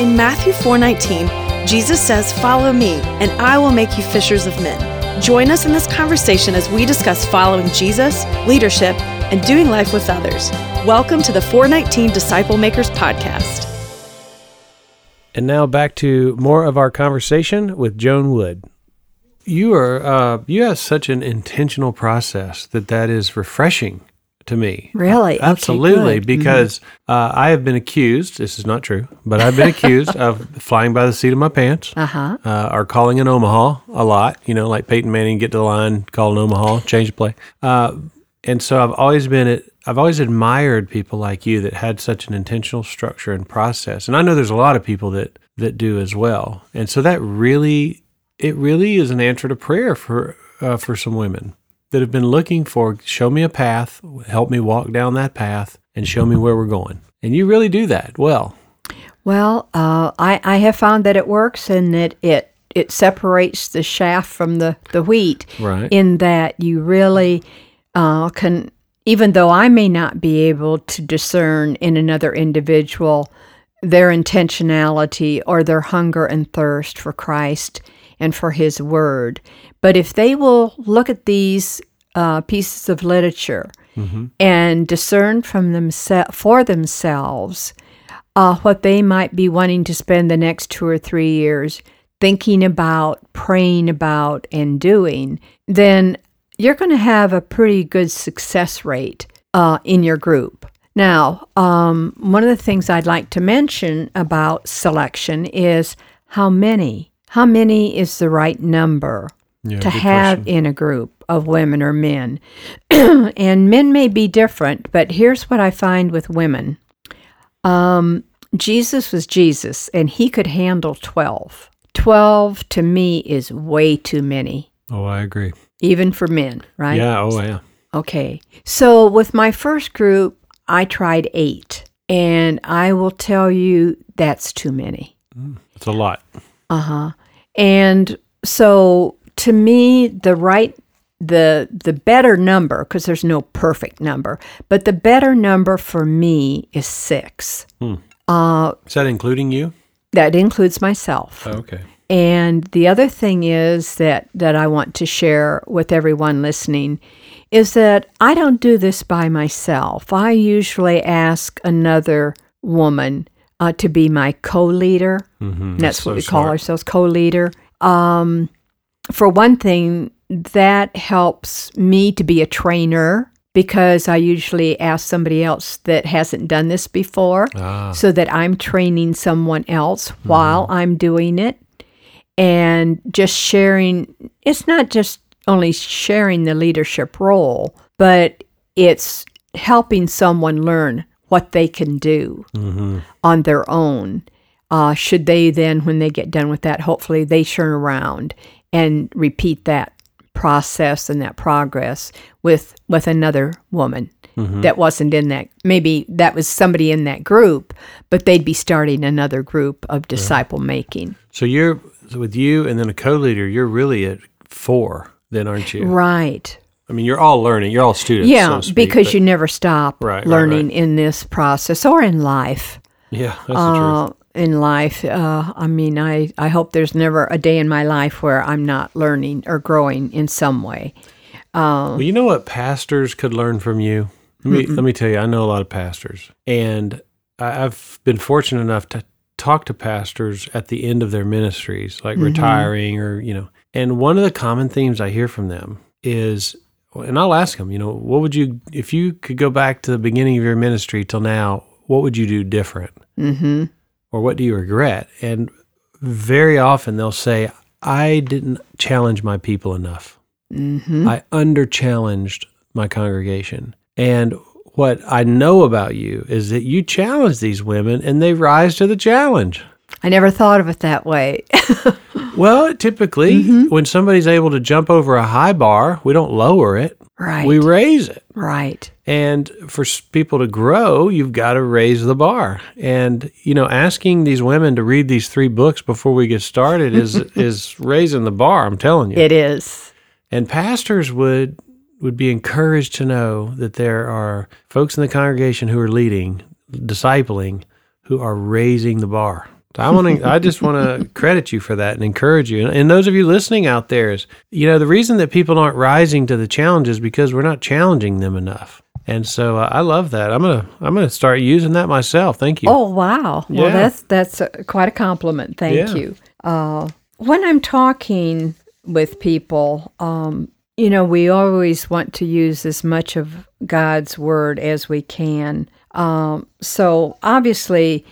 In Matthew 4:19, Jesus says, "Follow me, and I will make you fishers of men." Join us in this conversation as we discuss following Jesus, leadership, and doing life with others. Welcome to the 419 Disciple Makers podcast. And now back to more of our conversation with Joan Wood. You are uh, you have such an intentional process that that is refreshing to me. Really? Okay, Absolutely, good. because uh, I have been accused. This is not true, but I've been accused of flying by the seat of my pants, Uh-huh. uh, or calling in Omaha a lot. You know, like Peyton Manning, get to the line, call in Omaha, change the play. Uh, and so I've always been at, I've always admired people like you that had such an intentional structure and process. And I know there's a lot of people that that do as well. And so that really, it really is an answer to prayer for uh, for some women that have been looking for show me a path, help me walk down that path, and show me where we're going. And you really do that well. Well, uh, I, I have found that it works and that it it separates the shaft from the, the wheat Right. in that you really uh, can, even though I may not be able to discern in another individual their intentionality or their hunger and thirst for Christ and for His Word, but if they will look at these uh, pieces of literature and discern from themse- for themselves uh, what they might be wanting to spend the next two or three years thinking about, praying about, and doing, then you're going to have a pretty good success rate uh, in your group. Now, um, one of the things I'd like to mention about selection is how many. How many is the right number Yeah, to have question. in a group of women or men? and men may be different, but here's what I find with women. Um, Jesus was Jesus, and he could handle 12. 12 to me is way too many, Oh, I agree. even for men, right? Yeah. Oh, yeah. Okay. So with my first group, I tried eight, and I will tell you that's too many. It's a lot. Uh huh. And so to me, the right the the better number because there's no perfect number, but the better number for me is six. Uh, Is that including you? that includes myself. Oh, okay. And the other thing is that that I want to share with everyone listening is that I don't do this by myself. I usually ask another woman uh, to be my co-leader. Mm-hmm. That's what we call ourselves, co-leader. Um, for one thing, that helps me to be a trainer because I usually ask somebody else that hasn't done this before Ah, so that I'm training someone else while I'm doing it and just sharing. It's not just only sharing the leadership role, but it's helping someone learn what they can do on their own. Uh, should they then, when they get done with that, hopefully they turn around and repeat that process and that progress with with another woman that wasn't in that maybe that was somebody in that group but they'd be starting another group of disciple making so you're with you and then a co-leader. You're really at four, then, aren't you? right I mean, you're all learning. You're all students. yeah so speak, because but- you never stop Right, right, learning right. in this process or in life Yeah, that's the truth. uh, in life uh, i mean I, I hope there's never a day in my life where i'm not learning or growing in some way Well, you know what pastors could learn from you? Let me let me tell you, I know a lot of pastors, and I've been fortunate enough to talk to pastors at the end of their ministries, like retiring or you know. And one of the common themes I hear from them is, and I'll ask them, you know, what would you if you could go back to the beginning of your ministry till now? What would you do different, mm-hmm or what do you regret? And very often they'll say, I didn't challenge my people enough. mm-hmm I under challenged my congregation. And what I know about you is that you challenge these women and they rise to the challenge. I never thought of it that way Well, typically, Mm-hmm. when somebody's able to jump over a high bar, we don't lower it, right we raise it. right And for people to grow, you've got to raise the bar. And you know, asking these women to read these three books before we get started is is raising the bar. I'm telling you. it is And pastors would would be encouraged to know that there are folks in the congregation who are leading, discipling, who are raising the bar. So I want to. I just want to credit you for that and encourage you. And, and those of you listening out there is, you know, the reason that people aren't rising to the challenge is because we're not challenging them enough. And so uh, I love that. I'm gonna I'm gonna start using that myself. Thank you. Oh wow! Well, that's that's uh quite a compliment. Thank Yeah. you. Uh, when I'm talking with people, um, you know, we always want to use as much of God's word as we can. Um, so obviously,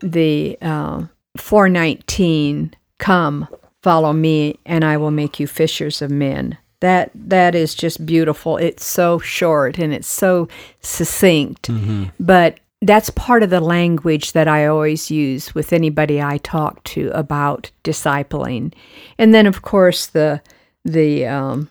the uh, 419, "Come, follow me, and I will make you fishers of men." That that is just beautiful. It's so short and it's so succinct, but that's part of the language that I always use with anybody I talk to about discipling. And then, of course, the the um,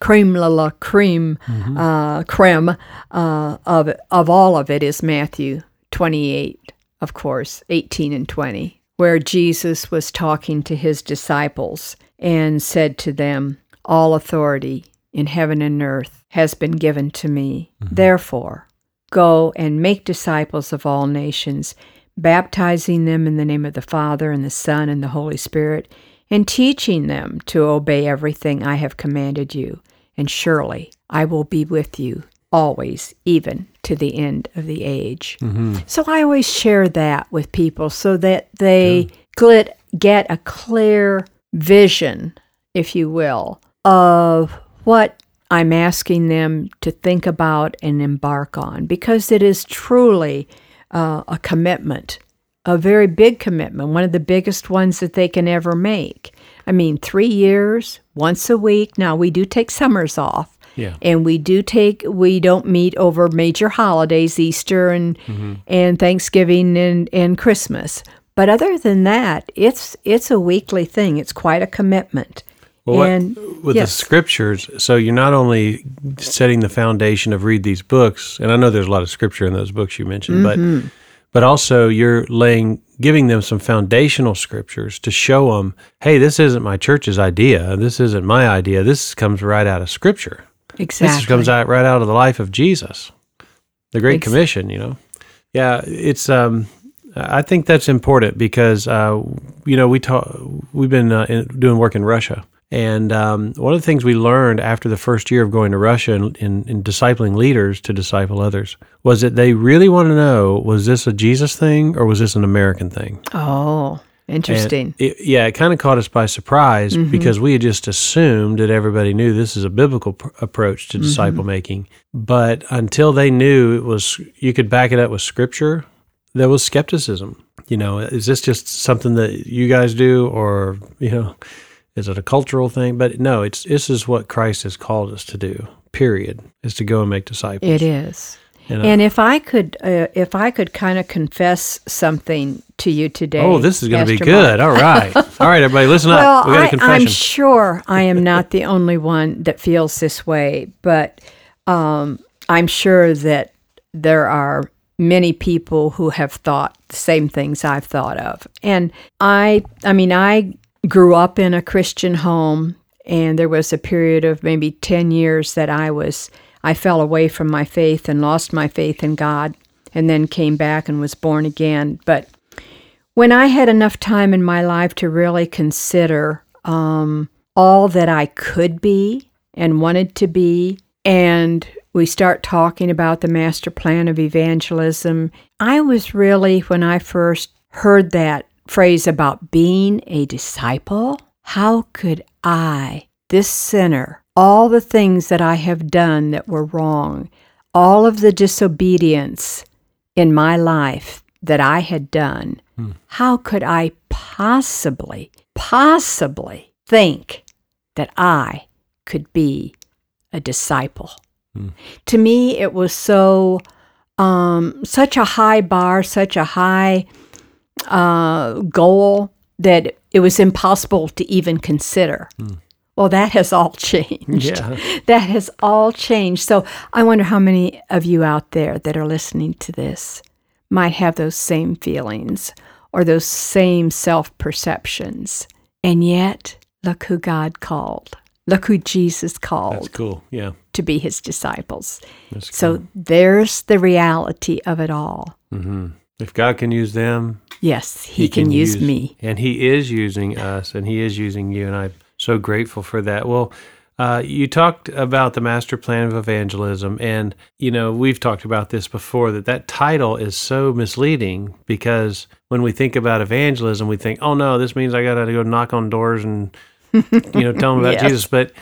creme la la creme uh, creme uh, of of all of it is Matthew twenty eight, of course, eighteen and twenty, where Jesus was talking to his disciples and said to them, "All authority in heaven and earth has been given to me. Mm-hmm. Therefore." Go and make disciples of all nations, baptizing them in the name of the Father and the Son and the Holy Spirit, and teaching them to obey everything I have commanded you. And surely I will be with you always, even to the end of the age. So I always share that with people so that they glit, get a clear vision, if you will, of what I'm asking them to think about and embark on because it is truly uh, a commitment, a very big commitment, one of the biggest ones that they can ever make. I mean, three years, once a week. Now, we do take summers off. Yeah. And we do take we don't meet over major holidays, Easter and and Thanksgiving and, and Christmas. But other than that, it's it's a weekly thing. It's quite a commitment. Well, what- and with yes. the scriptures, so you're not only setting the foundation of read these books, and I know there's a lot of scripture in those books you mentioned, Mm-hmm. but but also you're laying giving them some foundational scriptures to show them, hey, this isn't my church's idea, this isn't my idea, this comes right out of scripture. Exactly. This comes out right out of the life of Jesus, the Great Commission. You know, yeah, it's. Um, I think that's important because uh, you know we talk. We've been uh, in, doing work in Russia, and um, one of the things we learned after the first year of going to Russia and in, in discipling leaders to disciple others was that they really want to know: was this a Jesus thing or was this an American thing? Oh, And interesting. it- yeah, it kind of caught us by surprise because we had just assumed that everybody knew this is a biblical pr- approach to disciple making. But until they knew it was, you could back it up with scripture, there was skepticism. You know, is this just something that you guys do, or you know, is it a cultural thing? But no, it's this is what Christ has called us to do. Period, is to go and make disciples. It is. You know? And if I could, uh, if I could kind of confess something to you today. oh, this is going to be good. All right, all right, everybody, listen Well, up. We got a I, confession. I'm sure I am not the only one that feels this way, but um, I'm sure that there are many people who have thought the same things I've thought of. And I, I mean, I grew up in a Christian home, and there was a period of maybe 10 years that I was, I fell away from my faith and lost my faith in God, and then came back and was born again. But when I had enough time in my life to really consider um, all that I could be and wanted to be, and we start talking about the master plan of evangelism, I was really, when I first heard that phrase about being a disciple, how could I, this sinner, all the things that I have done that were wrong, all of the disobedience in my life that I had done, how could I possibly, possibly think that I could be a disciple? To me, it was so, um, such a high bar, such a high uh, goal that it was impossible to even consider. Well, that has all changed. Yeah. That has all changed. So I wonder how many of you out there that are listening to this might have those same feelings or those same self perceptions. And yet, look who God called. Look who Jesus called. That's cool. Yeah. to be his disciples. That's So there's the reality of it all. hmm If God can use them, Yes, he, can, use, me. And he is using us and he is using you. And I'm so grateful for that. Well, uh, you talked about the master plan of evangelism, and you know we've talked about this before. That that title is so misleading because when we think about evangelism, we think, "Oh no, this means I got to go knock on doors and you know tell them about Yes. Jesus." But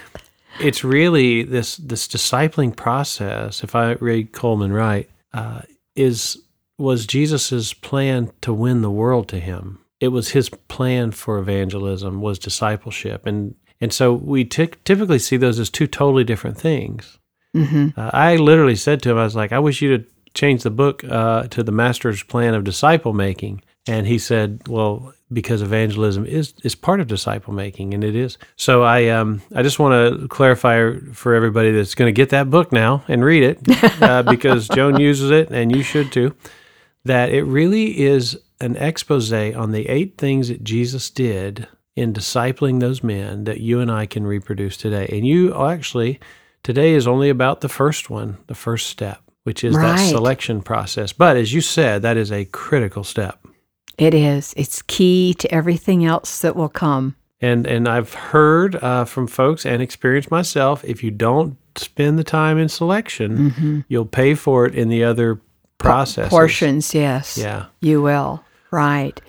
it's really this this discipling process. If I read Coleman right, uh, is was Jesus's plan to win the world to him. It was his plan for evangelism was discipleship, and and so we ty- typically see those as two totally different things. hmm Uh, I literally said to him, I was like, I wish you to change the book uh, to the Master's Plan of Disciple Making, and he said, Well, because evangelism is is part of disciple making, and it is. So I um I just want to clarify for everybody that's going to get that book now and read it uh, because Joan uses it, and you should too that it really is an expose on the eight things that Jesus did in discipling those men that you and I can reproduce today. And you actually, today is only about the first one, the first step, which is that selection process. But as you said, that is a critical step. It is. It's key to everything else that will come. And and I've heard uh, from folks and experienced myself, if you don't spend the time in selection, you'll pay for it in the other processes. Portions, yes. Yeah. You will. Right.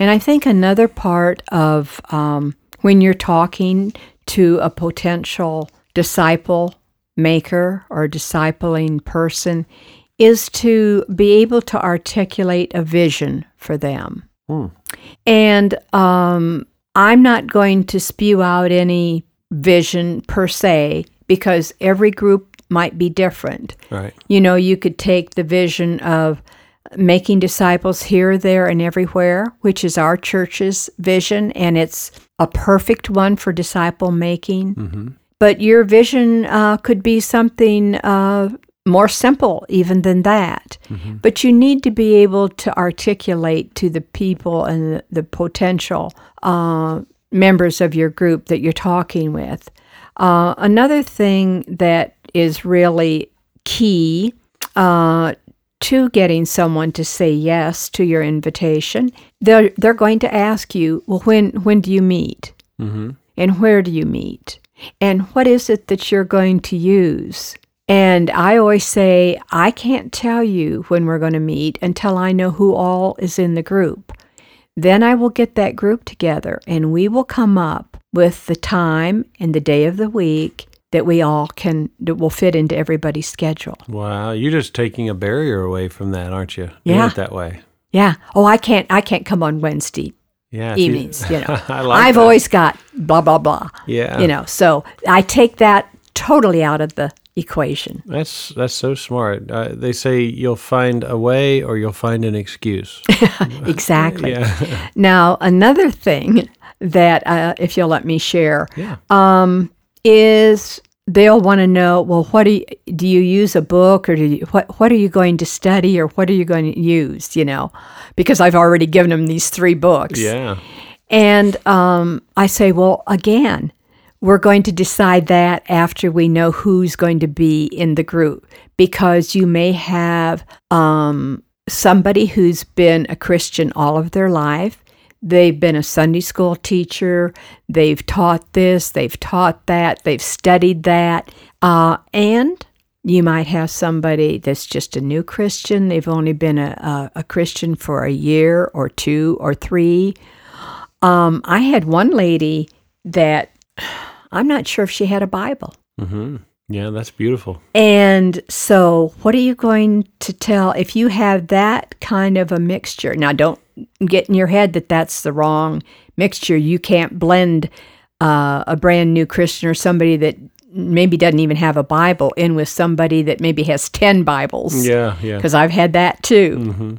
And I think another part of um, when you're talking to a potential disciple maker or discipling person is to be able to articulate a vision for them. Hmm. And um, I'm not going to spew out any vision per se because every group might be different. Right. You know, you could take the vision of making disciples here, there, and everywhere, which is our church's vision, and it's a perfect one for disciple making. Mm-hmm. But your vision uh, could be something uh, more simple, even than that. But you need to be able to articulate to the people and the, the potential uh, members of your group that you're talking with. Uh, another thing that is really key uh, to getting someone to say yes to your invitation, they're they're going to ask you, well, when when do you meet, Mm-hmm. and where do you meet, and what is it that you're going to use? And I always say, I can't tell you when we're going to meet until I know who all is in the group. Then I will get that group together and we will come up with the time and the day of the week that we all can, that will fit into everybody's schedule. Wow, you're just taking a barrier away from that, aren't you? Doing Yeah. it that way. Yeah. Oh, I can't, I can't come on Wednesday Yeah. you- evenings, you know. I like I've that. always got blah, blah, blah. Yeah. You know, so I take that totally out of the equation. That's that's so smart. Uh, they say you'll find a way or you'll find an excuse. Exactly. yeah. Now, another thing that, uh, if you'll let me share, yeah. um, is they'll want to know, well, what do you, do you use a book or do you, what what are you going to study or what are you going to use? You know, because I've already given them these three books. Yeah. And um, I say, well, again, we're going to decide that after we know who's going to be in the group because you may have um, somebody who's been a Christian all of their life. They've been a Sunday school teacher. They've taught this, they've taught that, they've studied that. Uh, and you might have somebody that's just a new Christian. They've only been a, a, a Christian for a year or two or three. Um, I had one lady that I'm not sure if she had a Bible. Mm-hmm. Yeah, that's beautiful. And so, what are you going to tell if you have that kind of a mixture? Now, don't get in your head that that's the wrong mixture. You can't blend uh, a brand new Christian or somebody that maybe doesn't even have a Bible in with somebody that maybe has 10 Bibles. Yeah, yeah. Because I've had that too. Mm-hmm.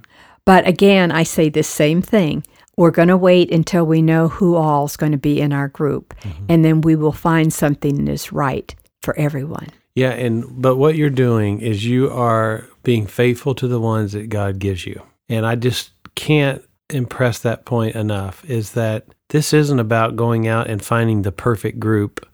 But again, I say the same thing. We're going to wait until we know who all is going to be in our group, and then we will find something that is right for everyone. Yeah, and but what you're doing is you are being faithful to the ones that God gives you. And I just can't impress that point enough is that this isn't about going out and finding the perfect group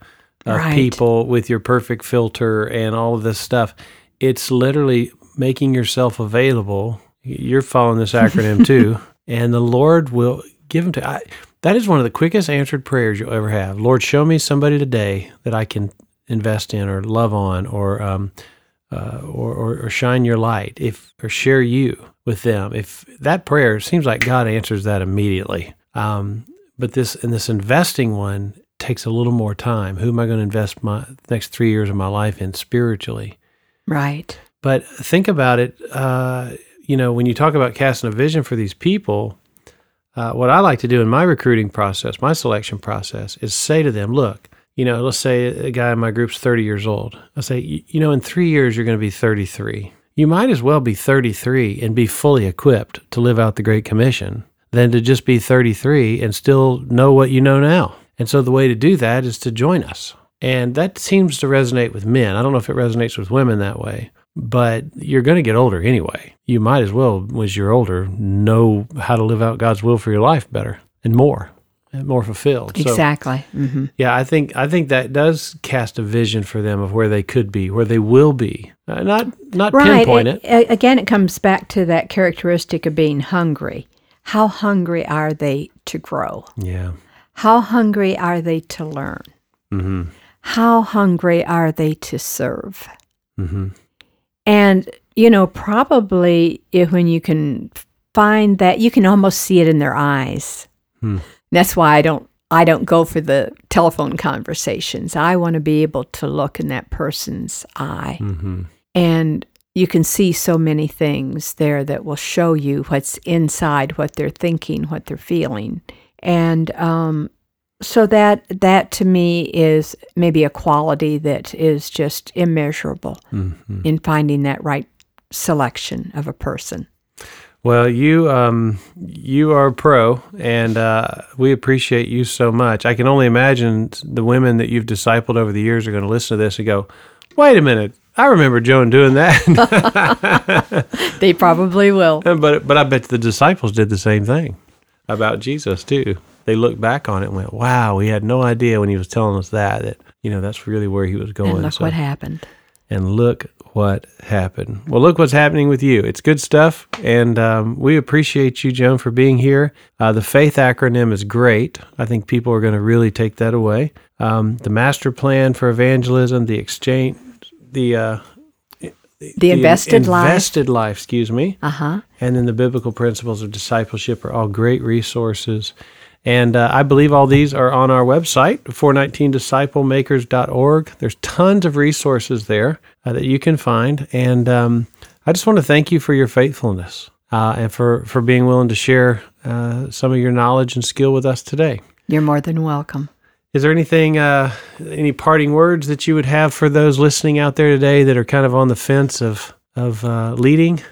of Right. people with your perfect filter and all of this stuff. It's literally making yourself available. You're following this acronym too. and the Lord will give them to. I, that is one of the quickest answered prayers you'll ever have. Lord, show me somebody today that I can invest in or love on or um, uh, or, or, or shine your light if or share you with them. If that prayer seems like God answers that immediately. Um, but this and this investing one takes a little more time. Who am I going to invest my next three years of my life in spiritually? Right. But think about it. Uh, you know, when you talk about casting a vision for these people, uh, what I like to do in my recruiting process, my selection process, is say to them, look, you know, let's say a guy in my group's 30 years old. I say, you know, in three years, you're going to be 33. You might as well be 33 and be fully equipped to live out the Great Commission than to just be 33 and still know what you know now. And so the way to do that is to join us. And that seems to resonate with men. I don't know if it resonates with women that way, but you're going to get older anyway. You might as well, as you're older, know how to live out God's will for your life better and more more fulfilled. Exactly. So, mm-hmm. Yeah, I think I think that does cast a vision for them of where they could be, where they will be. Uh, not not right. pinpoint it, it. Again, it comes back to that characteristic of being hungry. How hungry are they to grow? Yeah. How hungry are they to learn? Mm-hmm. How hungry are they to serve? Mm-hmm. And, you know, probably if, when you can find that, you can almost see it in their eyes. Hmm. That's why I don't. I don't go for the telephone conversations. I want to be able to look in that person's eye. Mm-hmm. And you can see so many things there that will show you what's inside, what they're thinking, what they're feeling. And um, so that that to me is maybe a quality that is just immeasurable mm-hmm. in finding that right selection of a person. Well, you um, you are a pro, and uh, we appreciate you so much. I can only imagine the women that you've discipled over the years are going to listen to this and go, "Wait a minute, I remember Joan doing that." they probably will. But but I bet the disciples did the same thing about Jesus too. They looked back on it and went, "Wow, we had no idea when he was telling us that that you know that's really where he was going." And look so, what happened. And look what happened. Well, look what's happening with you. It's good stuff, and um, we appreciate you, Joan, for being here. Uh, the FAITH acronym is great. I think people are going to really take that away. Um, the master plan for evangelism, the exchange, the uh, the, the invested life. Invested life, excuse me. Uh huh. And then the biblical principles of discipleship are all great resources. And uh, I believe all these are on our website, 419disciplemakers.org. There's tons of resources there uh, that you can find. And um, I just want to thank you for your faithfulness uh, and for, for being willing to share uh, some of your knowledge and skill with us today. You're more than welcome. Is there anything, uh, any parting words that you would have for those listening out there today that are kind of on the fence of, of uh, leading?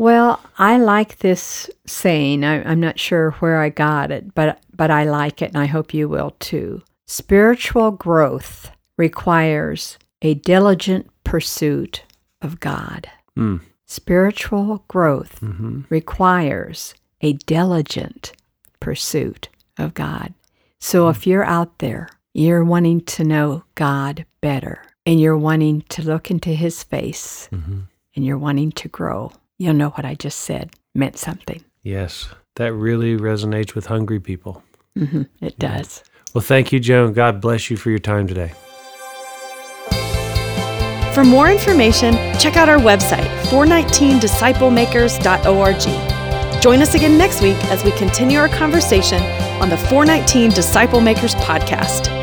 Well, I like this saying. I, am not sure where I got it, but but I like it, and I hope you will too. Spiritual growth requires a diligent pursuit of God. Mm. Spiritual growth mm-hmm. requires a diligent pursuit of God. So mm. if you're out there, you're wanting to know God better, and you're wanting to look into His face, mm-hmm. and you're wanting to grow you'll know what I just said meant something. Yes, that really resonates with hungry people. Mm-hmm, it does. Well, thank you, Joan. God bless you for your time today. For more information, check out our website, 419disciplemakers.org. Join us again next week as we continue our conversation on the 419 Disciple Makers podcast.